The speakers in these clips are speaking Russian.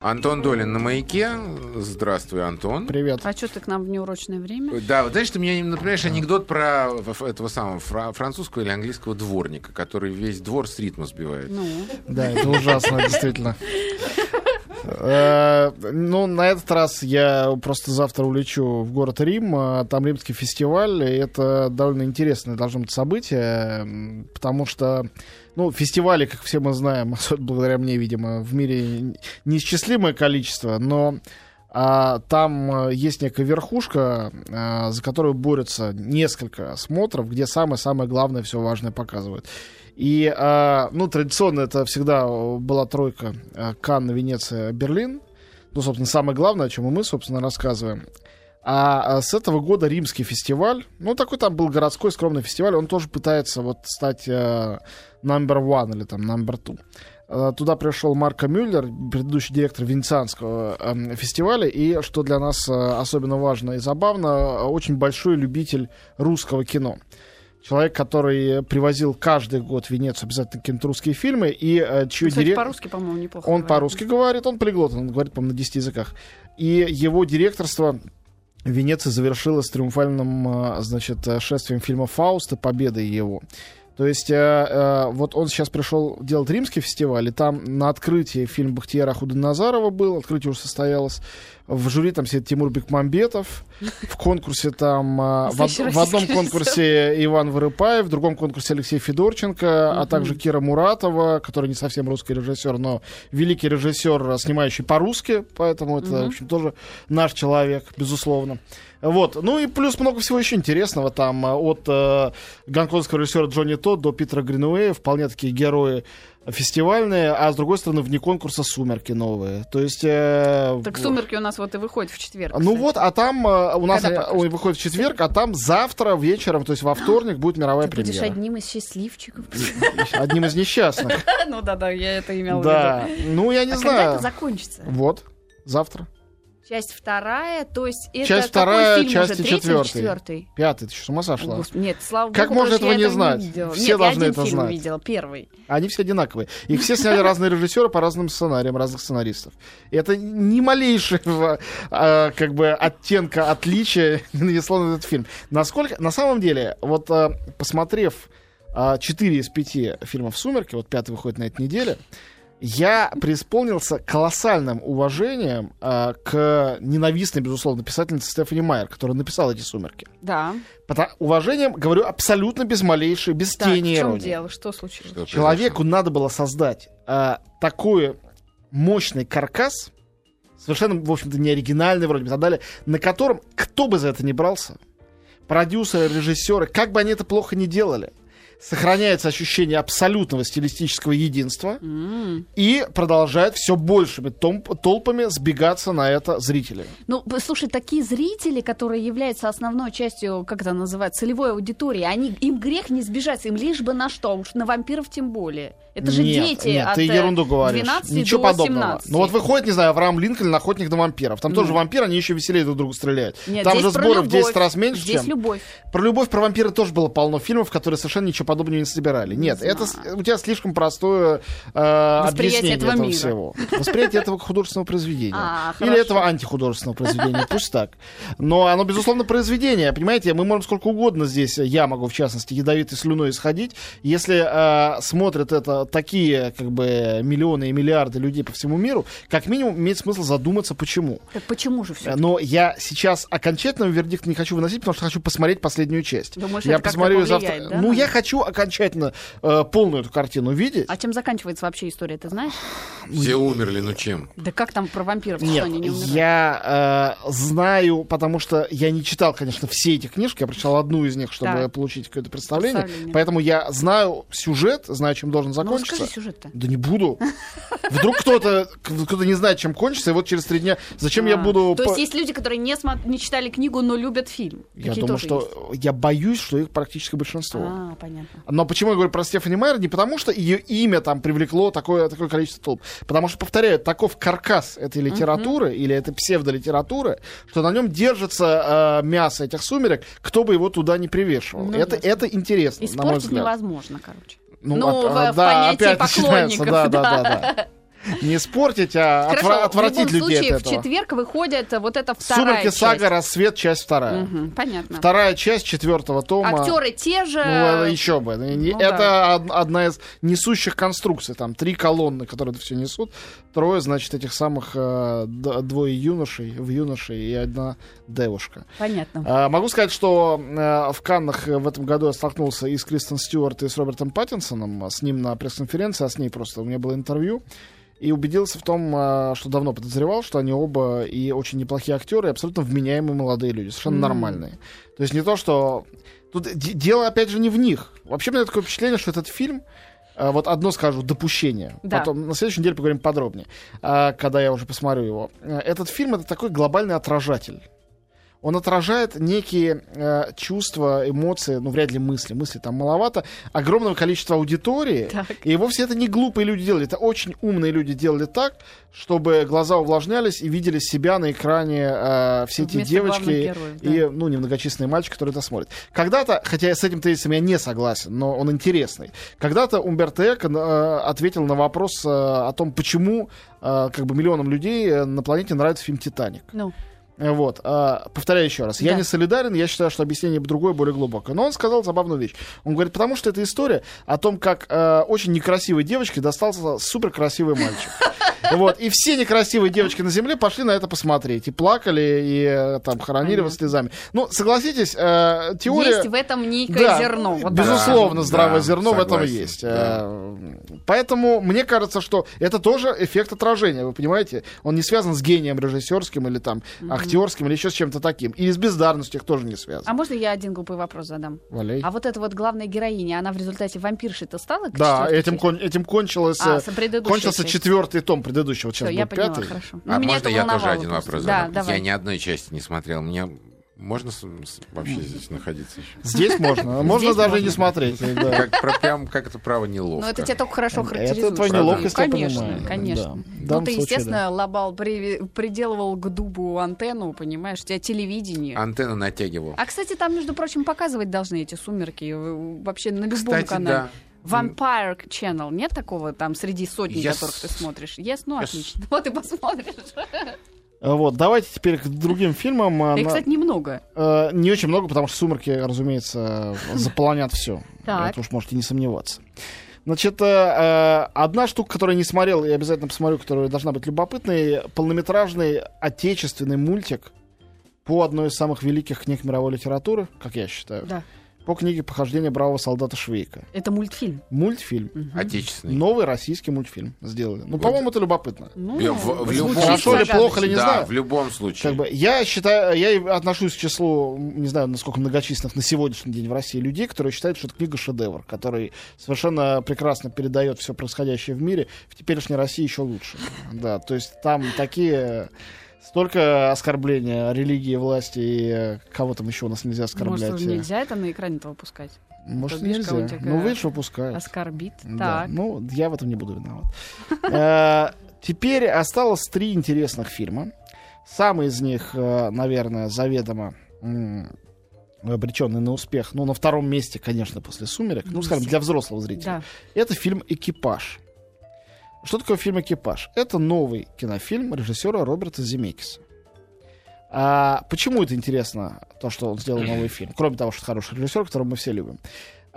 Антон Долин на маяке. Здравствуй, Антон. Привет. А что ты к нам в неурочное время? Да, вот знаешь, ты меня напоминаешь анекдот про этого самого фра- французского или английского дворника, который весь двор с ритма сбивает. Ну, Да, это ужасно, действительно. Э, Ну, на этот раз я просто завтра улечу в город Рим. а Там римский фестиваль. Это довольно интересное должно быть событие, потому что, ну, фестивали, как все мы знаем, благодаря мне, видимо, в мире неисчислимое количество, но а, там э, есть некая верхушка, а, за которую борются несколько осмотров, где самое-самое главное, все важное показывают. И, а, ну, традиционно это всегда была тройка а, Канн, Венеция, Берлин. Ну, собственно, самое главное, о чем и мы, собственно, рассказываем. А а с этого года римский фестиваль, ну, такой там был городской скромный фестиваль, он тоже пытается вот стать э, number one или там number two. Э, Туда пришел Марко Мюллер, предыдущий директор Венецианского эм, фестиваля, и, что для нас э, особенно важно и забавно, э, очень большой любитель русского кино. Человек, который привозил каждый год в Венецию обязательно какие-то русские фильмы, и э, чьи кстати, директор... по-русски, по-моему, неплохо. Он по-русски говорит, он полиглот, он говорит, по-моему, на 10 языках. И его директорство Венеции завершилось триумфальным, значит, шествием фильма «Фауст» и победой его. То есть, э, э, вот он сейчас пришел делать римский фестиваль, и там на открытии фильм Бахтияра Худоназарова был, открытие уже состоялось. В жюри там сидит Тимур Бекмамбетов, в конкурсе там... э, в, в одном конкурсе Иван Вырыпаев, в другом конкурсе Алексей Федорченко, а также Кира Муратова, который не совсем русский режиссер, но великий режиссер, снимающий по-русски, поэтому это, в общем, тоже наш человек, безусловно. Вот. Ну и плюс много всего еще интересного. Там э, от э, гонконгского режиссера Джонни Тодд до Питера Гринуэя вполне такие герои фестивальные, а с другой стороны вне конкурса «Сумерки» новые. То есть... э, Так «Сумерки» у нас вот и выходит в четверг. ну кстати. вот, а там э, у нас Когда э, ой, выходит в четверг, а там завтра вечером, то есть во вторник, будет мировая Ты будешь премьера. одним из счастливчиков. Одним из несчастных. Ну да-да, я это имела в Да. виду. Ну, я не А когда знаю. это закончится? Вот, завтра. Часть вторая, то есть это Часть какой вторая, фильм части уже? Третий четвертый. четвертый? Пятый, ты что, с ума сошла? Господи, Нет, слава Как богу, можно потому что этого не знать? видела. Все Нет, должны я это один фильм знать. видела, первый. Они все одинаковые. Их все сняли разные режиссеры по разным сценариям, разных сценаристов. И это ни малейшего а, как бы оттенка отличия не нанесло на этот фильм. Насколько, на самом деле, вот а, посмотрев а, 4 из 5 фильмов «Сумерки», вот пятый выходит на этой неделе, я преисполнился колоссальным уважением а, к ненавистной, безусловно, писательнице Стефани Майер, которая написала эти «Сумерки». Да. Потому- уважением говорю абсолютно без малейшей, без Так, тени в чем иронии. дело? Что случилось? Что Человеку надо было создать а, такой мощный каркас, совершенно, в общем-то, не оригинальный вроде бы и так далее, на котором кто бы за это ни брался, продюсеры, режиссеры, как бы они это плохо не делали, сохраняется ощущение абсолютного стилистического единства М. и продолжает все большими толпами сбегаться на это зрители. Ну, слушай, такие зрители, которые являются основной частью, как это называется, целевой аудитории, они, им грех не сбежать, им лишь бы на что, уж на вампиров тем более. Это же нет, дети нет, от ты э, ерунду говоришь. 12 Ничего до подобного. 17. Ну вот выходит, не знаю, Авраам Линкольн, охотник на вампиров. Там Ну. тоже вампиры, они еще веселее друг друга стреляют. Нет, Там же сборов в любовь. 10 раз меньше, Здесь чем... любовь. Про любовь, про вампира тоже было полно фильмов, которые совершенно ничего подобного не собирали. Нет, Не это знаю. у тебя слишком простое э, Восприятие объяснение этого этого, мира. всего. Восприятие этого художественного произведения. А, Или хорошо. этого антихудожественного произведения, пусть так. Но оно, безусловно, произведение. Понимаете, мы можем сколько угодно здесь, я могу, в частности, ядовитой слюной исходить. Если э, смотрят это такие, как бы, миллионы и миллиарды людей по всему миру, как минимум имеет смысл задуматься, почему. Так почему же все? Но я сейчас окончательного вердикта не хочу выносить, потому что хочу посмотреть последнюю часть. Думаешь, я это как-то посмотрю повлияет, да, Ну, я хочу окончательно э, полную эту картину видеть. А чем заканчивается вообще история, ты знаешь? Все умерли, ну чем? Да как там про вампиров? Нет, что они не умирают? я э, знаю, потому что я не читал, конечно, все эти книжки, я прочитал одну из них, чтобы Так. получить какое-то представление. Представление. Поэтому я знаю сюжет, знаю, чем должен Ну, закончиться. скажи сюжет-то. Да не буду. Вдруг кто-то кто-то не знает, чем кончится, и вот через три дня. Зачем я А, буду. То есть есть люди, которые не, не читали книгу, но любят фильм. Я думаю, что я боюсь, что их практически большинство. А, понятно. Но почему я говорю про Стефани Майер? Не потому, что ее имя там привлекло такое, такое количество толп. Потому что, повторяю, таков каркас этой литературы или этой псевдолитературы, что на нем держится э, мясо этих сумерек, кто бы его туда не привешивал. Ну, это, это интересно, на мой Испортить взгляд. невозможно, короче. Ну, Ну, оп- в- а, в да, понятии опять поклонников, да, да. да, да. Не испортить, а Хорошо, отвра- отвратить в людей случае, от в этого. четверг выходит вот эта вторая Сумерки часть. сага Рассвет, часть вторая. Мгм, понятно. Вторая часть четвертого тома. Актеры те же. Ну, еще бы. Не- ну это да. од- одна из несущих конструкций. Там три колонны, которые это все несут. Трое, значит, этих самых э, двое юношей, в юношей и одна девушка. Понятно. А, Могу сказать, что э, в Каннах э, в этом году я столкнулся и с Кристен Стюарт, и с Робертом Паттинсоном, а с ним на пресс-конференции, а с ней просто у меня было интервью, и убедился в том, э, что давно подозревал, что они оба и очень неплохие актеры, и абсолютно вменяемые молодые люди, совершенно М. нормальные. То есть не то, что... Тут дело, опять же, не в них. Вообще, у меня такое впечатление, что этот фильм э, вот одно скажу, допущение. Да. Потом на следующей неделе поговорим подробнее, а, когда я уже посмотрю его. Э, Этот фильм это такой глобальный отражатель. Он отражает некие э, чувства, эмоции, ну, вряд ли мысли. Мысли там маловато. Огромного количества аудитории. Так. И вовсе это не глупые люди делали. Это очень умные люди делали так, чтобы глаза увлажнялись и видели себя на экране э, все эти девочки героев, да. и, ну, немногочисленные мальчики, которые это смотрят. Когда-то, хотя я с этим тезисом я не согласен, но он интересный. Когда-то Умберто Эко э, ответил на вопрос э, о том, почему э, как бы миллионам людей э, на планете нравится фильм «Титаник». Ну, Вот, а, повторяю еще раз, я Да. не солидарен, я считаю, что объяснение другое, более глубокое. Но он сказал забавную вещь. Он говорит, потому что это история о том, как э, очень некрасивой девочке достался супер красивый мальчик. Вот, и все некрасивые девочки на земле пошли на это посмотреть. И плакали, и э, там хоронили его слезами. Ну, согласитесь, э, теория... есть в этом некое Да, зерно. вот безусловно, Да, здравое да, зерно в этом согласен, есть. да. Э, Поэтому мне кажется, что это тоже эффект отражения, вы понимаете? Он не связан с гением режиссерским или там актерским или еще с чем-то таким. И с бездарностью их тоже не связан. А можно я один глупый вопрос задам? Валяй. А вот эта вот главная героиня, она в результате вампиршей-то стала? Да, этим, кон- этим кончилось, А, э, кончился части. четвертый том предыдущего, сейчас Всё, я будет поняла, пятый. хорошо. А Ну, меня можно я тоже один вопрос Да, задам? давай. Я ни одной части не смотрел. Мне можно с- с- вообще здесь находиться еще? Здесь можно. Можно Здесь даже и не можно. смотреть. да. Как, про- прям, как это право неловко. Но Ну, это тебе только хорошо характеризует. Это твоя неловкость, я Конечно, понимаю. конечно. Да. Ну, ты, случае, естественно, лобал, при- приделывал к дубу антенну, понимаешь, у тебя телевидение. Антенну натягивал. А, кстати, там, между прочим, показывать должны эти сумерки э, вообще на любом Кстати, канале. да. Vampire Channel. Нет такого там среди сотни, Я которых ты смотришь? Yes, ну Я отлично. Вот и посмотришь. Да. Вот, давайте теперь к другим фильмам. А, И, на- кстати, немного. Э, не очень много, потому что сумерки, разумеется, заполонят все. Это уж можете не сомневаться. Значит, э, э, одна штука, которую я не смотрел, и обязательно посмотрю, которая должна быть любопытной, полнометражный отечественный мультик по одной из самых великих книг мировой литературы, как я считаю, Да. По книге «Похождение бравого солдата Швейка». Это мультфильм. Мультфильм. Отечественный. Новый российский мультфильм сделали. Ну, по-моему, это любопытно. Ну, в- в любом Хорошо или загадочно. плохо, или не да, знаю. в любом случае. Как бы, я считаю, я отношусь к числу, не знаю, насколько многочисленных на сегодняшний день в России людей, которые считают, что это книга шедевр, который совершенно прекрасно передает все происходящее в мире, в теперешней России еще лучше. Да, то есть там такие столько оскорбления религии, власти и э, кого там еще у нас нельзя оскорблять. Может, нельзя это на экране-то выпускать? Может, То бишь, нельзя. Ну, видишь, выпускают. Оскорбит. Да, Так. ну, я в этом не буду виноват. Э, Теперь осталось три интересных фильма. Самый из них, э, наверное, заведомо обреченный на успех. Ну, на втором месте, конечно, после «Сумерек». Ну, скажем, для взрослого зрителя. Да. Это фильм «Экипаж». Что такое фильм «Экипаж»? Это новый кинофильм режиссера Роберта Земекиса. А почему это интересно, то, что он сделал новый фильм? Кроме того, что хороший режиссер, которого мы все любим.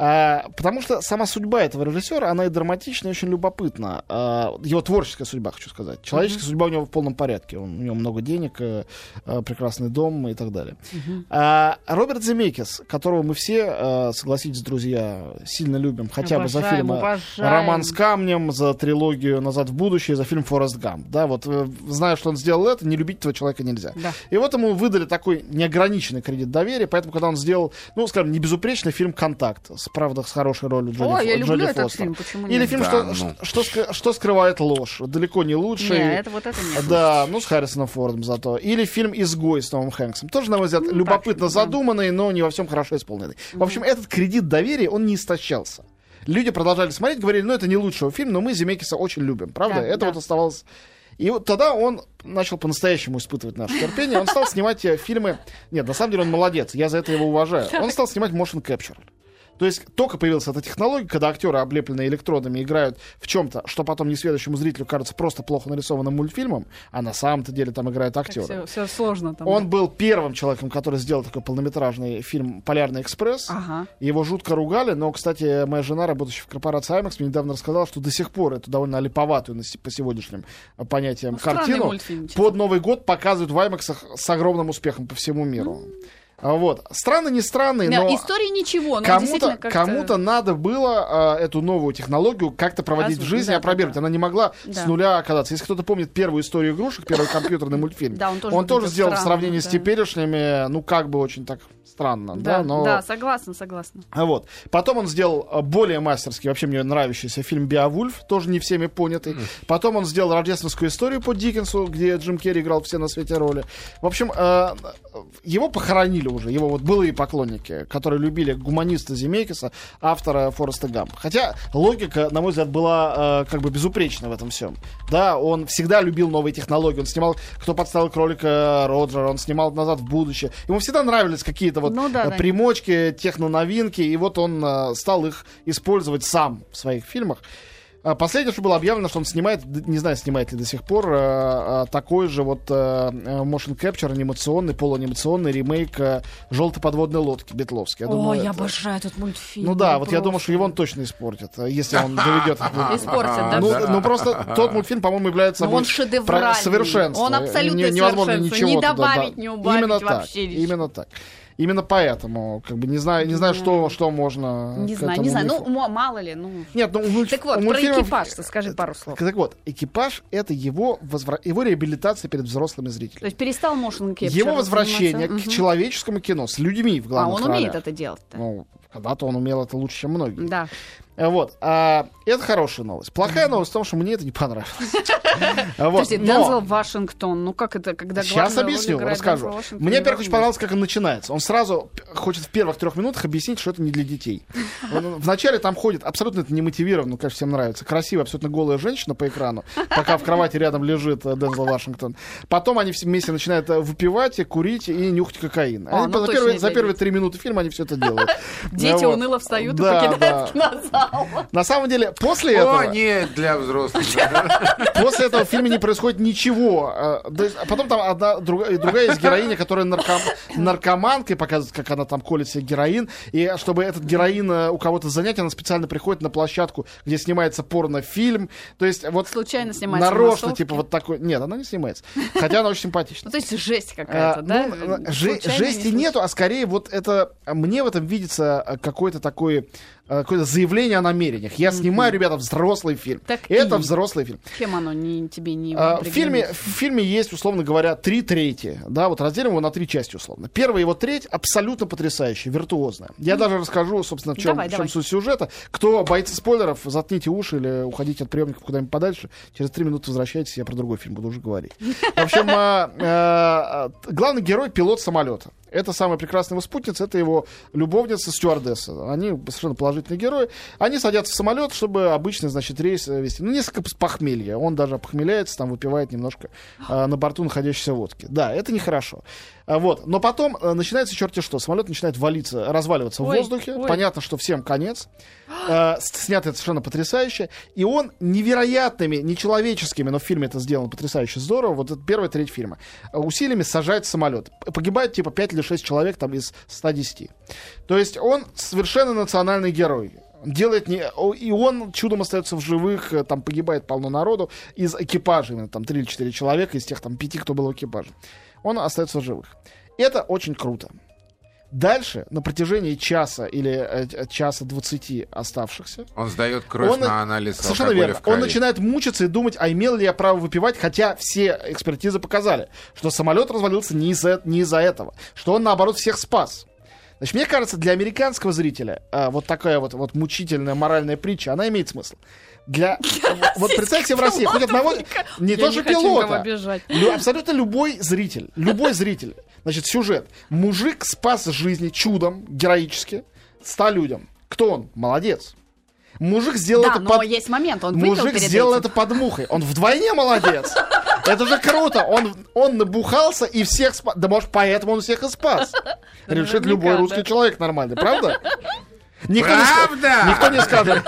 А, потому что сама судьба этого режиссера, она и драматична, и очень любопытна. А, его творческая судьба, хочу сказать. Человеческая судьба у него в полном порядке. Он, у него много денег, э, э, прекрасный дом и так далее. А, Роберт Земекис, которого мы все, э, согласитесь, друзья, сильно любим, хотя бы за Обожаем, фильм обожаем. «Роман с камнем», за трилогию «Назад в будущее», за фильм «Форест Гамп». Да, вот зная, что он сделал это, не любить этого человека нельзя. Да. И вот ему выдали такой неограниченный кредит доверия, поэтому, когда он сделал, ну, скажем, не безупречный фильм «Контакт», с, правда, с хорошей ролью Джоди, О, я люблю Джоди этот Фостер. фильм, почему Или нет? фильм, Да, что, ну. что, что что скрывает ложь, далеко не лучший. Не, это вот это нет. Да, ну с Харрисоном Фордом зато. Или фильм «Изгой» с Томом Хэнксом. Тоже, на мой взгляд, Ну, любопытно так, да. задуманный, но не во всем хорошо исполненный. В общем, этот кредит доверия, он не истощался. Люди продолжали смотреть, говорили, ну это не лучший фильм, но мы Земекиса очень любим, правда? Да, это да. вот оставалось... И вот тогда он начал по-настоящему испытывать наше терпение. Он стал снимать э, фильмы... Нет, на самом деле он молодец, я за это его уважаю. Он стал снимать motion capture. То есть только появилась эта технология, когда актеры, облепленные электродами, играют в чем-то, что потом несведущему зрителю кажется просто плохо нарисованным мультфильмом, а на самом-то деле там играют актеры. Все, все сложно там. Он да. был первым человеком, который сделал такой полнометражный фильм «Полярный экспресс». Ага. Его жутко ругали, но, кстати, моя жена, работающая в корпорации IMAX, мне недавно рассказала, что до сих пор эту довольно липоватую по сегодняшним э, понятиям Ну, картину под Новый год показывают в IMAX с огромным успехом по всему миру. А Вот. Странно, не странный, Да, но... истории ничего, но Кому-то, кому-то надо было э, эту новую технологию как-то проводить в Развить, жизни, да, опробировать. да. Она не могла Да. с нуля оказаться. Если кто-то помнит первую историю игрушек, первый компьютерный мультфильм, Да, он тоже он тоже сделал в странно, сравнении с да. теперешними, ну, как бы очень так странно, да, Да, но... да, согласна, согласна. А Вот. Потом он сделал более мастерский, вообще мне нравящийся фильм «Биовульф», тоже не всеми понятый. Потом он сделал рождественскую историю по Диккенсу, где Джим Керри играл все на свете роли. В общем, э, его похоронили уже, его вот былые поклонники, которые любили гуманиста Земекиса, автора Фореста Гамп. Хотя логика, на мой взгляд, была э, как бы безупречна в этом всем. Да, он всегда любил новые технологии, он снимал «Кто подставил кролика Роджера», он снимал «Назад в будущее». Ему всегда нравились какие-то вот Ну э, да. примочки, техноновинки, и вот он э, стал их использовать сам в своих фильмах. А Последнее, что было объявлено, что он снимает, не знаю, снимает ли до сих пор, э, э, такой же вот э, motion capture анимационный, полуанимационный ремейк э, «Желтой подводной лодки» Бетловский. Я О, думаю, я это- обожаю этот мультфильм. Ну да, вот я думаю, что его он точно испортит, э, если он доведет. Испортит, да? Ну, ну, просто тот мультфильм, по-моему, является Ну, он собой шедевральный. совершенство. Он абсолютное Не- невозможно совершенство. ничего Не добавить, не убавить Именно вообще. Именно так. Именно поэтому, как бы, не знаю, не знаю, что, что можно. Не знаю, не знаю. Ну, мало ли, ну... Нет, ну, у Так вот, у про мультфильмов- экипаж скажи пару слов. Так вот, экипаж это его, возвра- его реабилитация перед взрослыми То зрителями. есть перестал motion capture Его возвращение к Мгм. человеческому кино с людьми в А, главных он ролях. умеет это делать. Ну, когда-то он умел это лучше, чем многие. Да. Вот. А, это хорошая новость. Плохая новость в том, что мне это не понравилось. Подожди, Дензел Вашингтон, ну как это, когда Сейчас объясню, расскажу. Мне, во-первых, очень понравилось, как он начинается. Он сразу хочет в первых трех минутах объяснить, что это не для детей. Вначале там ходит, абсолютно это не мотивированно, ну, конечно, всем нравится. Красивая, абсолютно голая женщина по экрану, пока в кровати рядом лежит э, Дензел Вашингтон. Потом они все вместе начинают э, выпивать, и курить и нюхать кокаин. А, Они ну за, первые, за три минуты фильма они все это делают. Дети Вот. уныло встают Да, и покидают да. кинозал. На самом деле, после О, этого... нет, для взрослых. После этого в фильме не происходит ничего. А, есть, а потом там одна, другая, другая есть героиня, которая нарком, наркоманка, и показывает, как она там колет себе героин. И чтобы этот героин э, у кого-то занять, она специально приходит на площадку, где снимается порнофильм. То есть вот Случайно снимается нарочно, типа вот такой... Нет, она не снимается. Хотя она очень симпатична. Ну, то есть жесть А, какая-то, да? ну, э, жести не нету, а скорее вот это мне в этом видится э, какой-то такой э, какое-то заявление о намерениях. Я снимаю, ребята, взрослый фильм. Так это и- взрослый фильм. Чем оно не, тебе не А, в, фильме, в фильме есть, условно говоря, три трети. Да, вот разделим его на три части, условно. Первая его треть абсолютно потрясающая, виртуозная. Я даже расскажу, собственно, в чем, Давай, в чем давай. суть сюжета. Кто боится спойлеров, заткните уши или уходите от приемников куда-нибудь подальше. Через три минуты возвращайтесь, я про другой фильм буду уже говорить. В общем, а, а, главный герой — пилот самолета. Это самая прекрасная его спутница, это его любовница, стюардесса. Они совершенно положительные герои. Они садятся в самолет, чтобы обычный, значит, рейс э, вести. Ну, несколько с похмелья. Он даже похмеляется, там выпивает немножко э, на борту находящейся водки. Да, это нехорошо. А, Вот. Но потом э, начинается черти что. Самолет начинает валиться, разваливаться Ой, в воздухе. ой. Понятно, что всем конец. Э, снято это совершенно потрясающе. И он невероятными, нечеловеческими, но в фильме это сделано потрясающе здорово. Вот это первая треть фильма. э, Усилиями сажает самолет. Погибает типа 5 или 6 человек там из 110. То есть он совершенно национальный герой. Делает не... И он чудом остается в живых, э, там погибает полно народу из экипажа, именно там 3 или 4 человека, из тех там 5, кто был в экипаже. Он остается в живых. Это очень круто. Дальше, на протяжении часа или э, э, часа 20 оставшихся, Он сдает кровь Он- на анализ Совершенно верно. в крови. Он начинает мучиться и думать, а имел ли я право выпивать, хотя все экспертизы показали, что самолет развалился не из-за, не из-за этого, что он, наоборот, всех спас. Значит, мне кажется, для американского зрителя а, вот такая вот, вот мучительная моральная притча, она имеет смысл. Для... Вот представьте в России хоть одного... Не Я то не пилота. Лю- абсолютно любой зритель, любой зритель. Значит, сюжет. Мужик спас жизни чудом, героически, ста людям. Кто он? Молодец. Мужик сделал Да, это но под... есть момент, он Мужик сделал этим. это под мухой. Он вдвойне молодец. Это же круто. Он, он набухался и всех спас. Да может, поэтому он всех и спас. Решит любой русский человек нормальный, правда? Никто не Правда? Никто не скажет.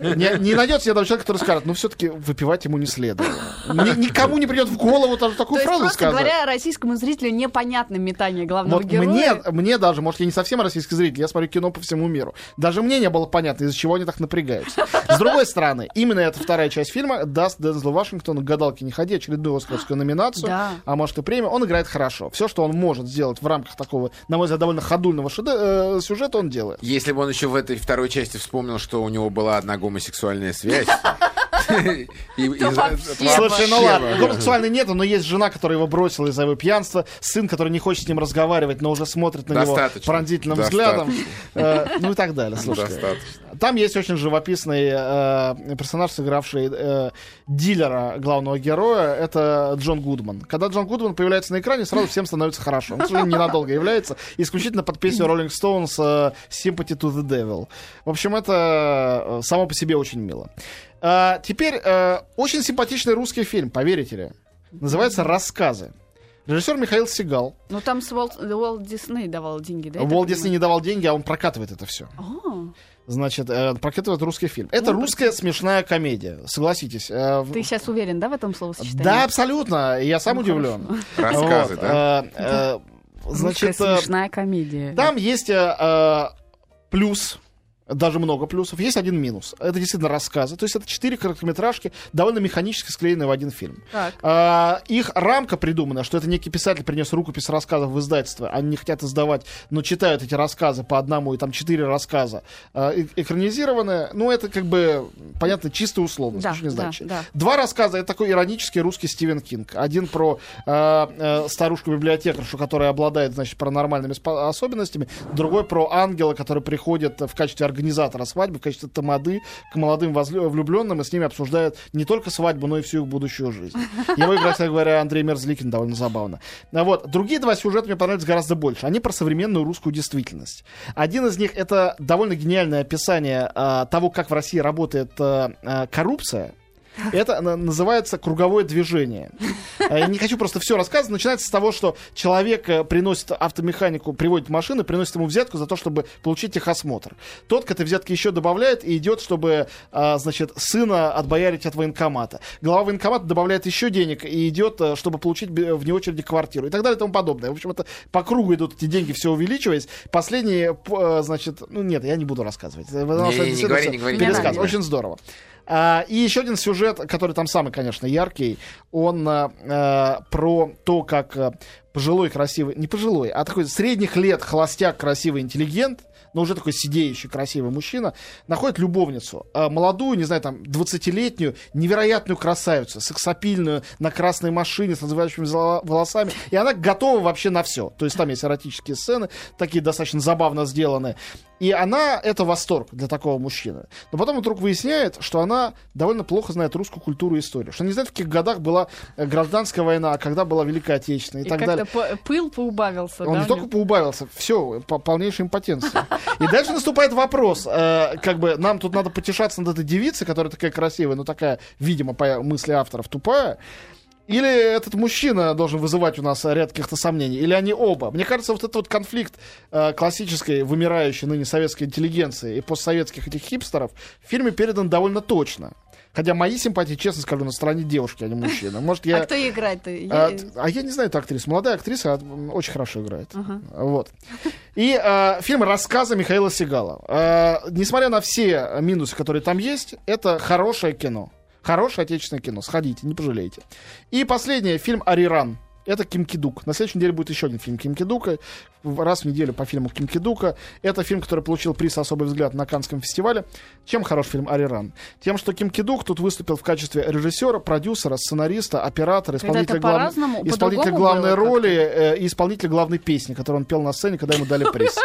Не, не найдется ни одного человека, который скажет, ну все-таки выпивать ему не следует. Ни- никому не придет в голову даже То такую есть, фразу просто сказать. говоря, российскому зрителю непонятно метание главного Вот героя. мне, мне даже, может, я не совсем российский зритель, я смотрю кино по всему миру. Даже мне не было понятно, из-за чего они так напрягаются. С другой стороны, именно эта вторая часть фильма даст Дензелу Вашингтону, к гадалке не ходи, очередную оскаровскую номинацию, Да. а может и премию. Он играет хорошо. Все, что он может сделать в рамках такого, на мой взгляд, довольно ходульного шеде- э, сюжета, он делает. Если бы он еще в этой второй части вспомнил, что у него была одна гомосексуальная связь. Слушай, ну ладно, гомосексуальной нету, но есть жена, которая его бросила из-за его пьянства, сын, который не хочет с ним разговаривать, но уже смотрит на него пронзительным взглядом, э, ну и так далее. Достаточно. Там есть очень живописный э, персонаж, сыгравший э, дилера главного героя, это Джон Гудман. Когда Джон Гудман появляется на экране, сразу всем становится хорошо. Он, к сожалению, ненадолго является, исключительно под песню Rolling Stones э, Sympathy to the Devil. В общем, это э, само по себе очень мило. А, теперь э, очень симпатичный русский фильм, поверите ли. Называется «Рассказы». Режиссер Михаил Сигал. Ну там с Уолт, Уолт Дисней давал деньги, да? Уолт Дисней не давал деньги, а он прокатывает это все. А, Значит, э, прокатывает русский фильм. Это Ну, русская смешная комедия, согласитесь. Э, в- Ты сейчас уверен, да, в этом словосочетании? Да, абсолютно. Я сам Ну, удивлен. Рассказы, Вот, да? э, э, Русская Значит, э, смешная комедия. там есть э, э, плюс, даже много плюсов, есть один минус. Это действительно рассказы. То есть это четыре короткометражки, довольно механически склеенные в один фильм. Так. А, их рамка придумана, что это некий писатель принес рукопись рассказов в издательство. Они не хотят издавать, но читают эти рассказы по одному, и там четыре рассказа а, э- экранизированные. Ну, это как бы, понятно, чистая условность. Да, не да, значит. да. Два рассказа, это такой иронический русский Стивен Кинг. Один про э, э, старушку-библиотекаршу, которая обладает, значит, паранормальными особенностями. Другой про ангела, который приходит в качестве организатора свадьбы, в качестве тамады к молодым влюбленным и с ними обсуждает не только свадьбу, но и всю их будущую жизнь. Его играет, кстати говоря, Андрей Мерзликин довольно забавно. А Вот. Другие два сюжета мне понравились гораздо больше. Они про современную русскую действительность. Один из них это довольно гениальное описание а, того, как в России работает а, а, коррупция. Это на- называется круговое движение. Я не хочу просто все рассказывать. Начинается с того, что человек э, приносит автомеханику, приводит машину, приносит ему взятку за то, чтобы получить техосмотр. Тот к этой взятке еще добавляет и идет, чтобы, а, значит, сына отбоярить от военкомата. Глава военкомата добавляет еще денег и идет, э, чтобы получить вне очереди квартиру и так далее и тому подобное. В общем, это по кругу идут эти деньги, все увеличиваясь. Последние, э, значит, ну нет, я не буду рассказывать. потому Не, что не, говори, не говори, пересказ. Очень здорово. А, и еще один сюжет, который там самый, конечно, яркий, он а, а, про то, как пожилой, красивый, не пожилой, а такой средних лет холостяк, красивый интеллигент, но уже такой сидеющий, красивый мужчина, находит любовницу, молодую, не знаю, там, 20-летнюю, невероятную красавицу, сексапильную, на красной машине, с развивающимися золо- волосами, и она готова вообще на все. То есть там есть эротические сцены, такие достаточно забавно сделаны. И она, это восторг для такого мужчины. Но потом вдруг выясняет, что она довольно плохо знает русскую культуру и историю. Что не знает, в каких годах была э, гражданская война, а когда была Великая Отечественная и, И так далее. по- пыл поубавился, Он да? не только поубавился, все, по полнейшей импотенции. И дальше наступает вопрос, э, как бы нам тут надо потешаться над этой девицей, которая такая красивая, но такая, видимо, по мысли авторов, тупая. Или этот мужчина должен вызывать у нас ряд каких-то сомнений, или они оба. Мне кажется, вот этот вот конфликт э, классической, вымирающей ныне советской интеллигенции и постсоветских этих хипстеров в фильме передан довольно точно. Хотя мои симпатии, честно скажу, на стороне девушки, а не мужчины. Может, я... А кто играет-то? А, Я- т- а я не знаю эту актрису. Молодая актриса а, очень хорошо играет. Ага. Вот. И а, фильм рассказа Михаила Сигала. А, несмотря на все минусы, которые там есть, это хорошее кино. Хорошее отечественное кино. Сходите, не пожалеете. И последнее, фильм «Ариран». Это Ким Кидук. На следующей неделе будет еще один фильм Ким Кидука. Раз в неделю по фильму Ким Кидука. Это фильм, который получил приз «Особый взгляд» на Канском фестивале. Чем хорош фильм «Ариран»? Тем, что Ким Кидук тут выступил в качестве режиссера, продюсера, сценариста, оператора, исполнителя, главной, по-разному, исполнителя главной роли э, и исполнителя главной песни, которую он пел на сцене, когда ему дали приз.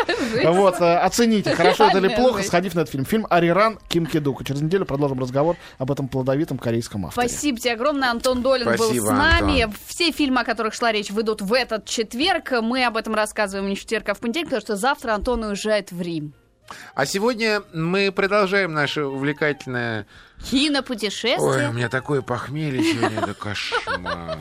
Вот, э, оцените, хорошо это или плохо, сходив на этот фильм. Фильм «Ариран» Ким Кидук. Через неделю продолжим разговор об этом плодовитом корейском авторе. Спасибо тебе огромное. Антон Долин был с нами. Антон. Все фильмы, о которых шла речь, выйдут в этот четверг. Мы об этом рассказываем не в четверг, а в понедельник, потому что завтра Антон уезжает в Рим. А сегодня мы продолжаем наше увлекательное... Ой, у Кинопутешествие. меня такое похмелье сегодня, это кошмар.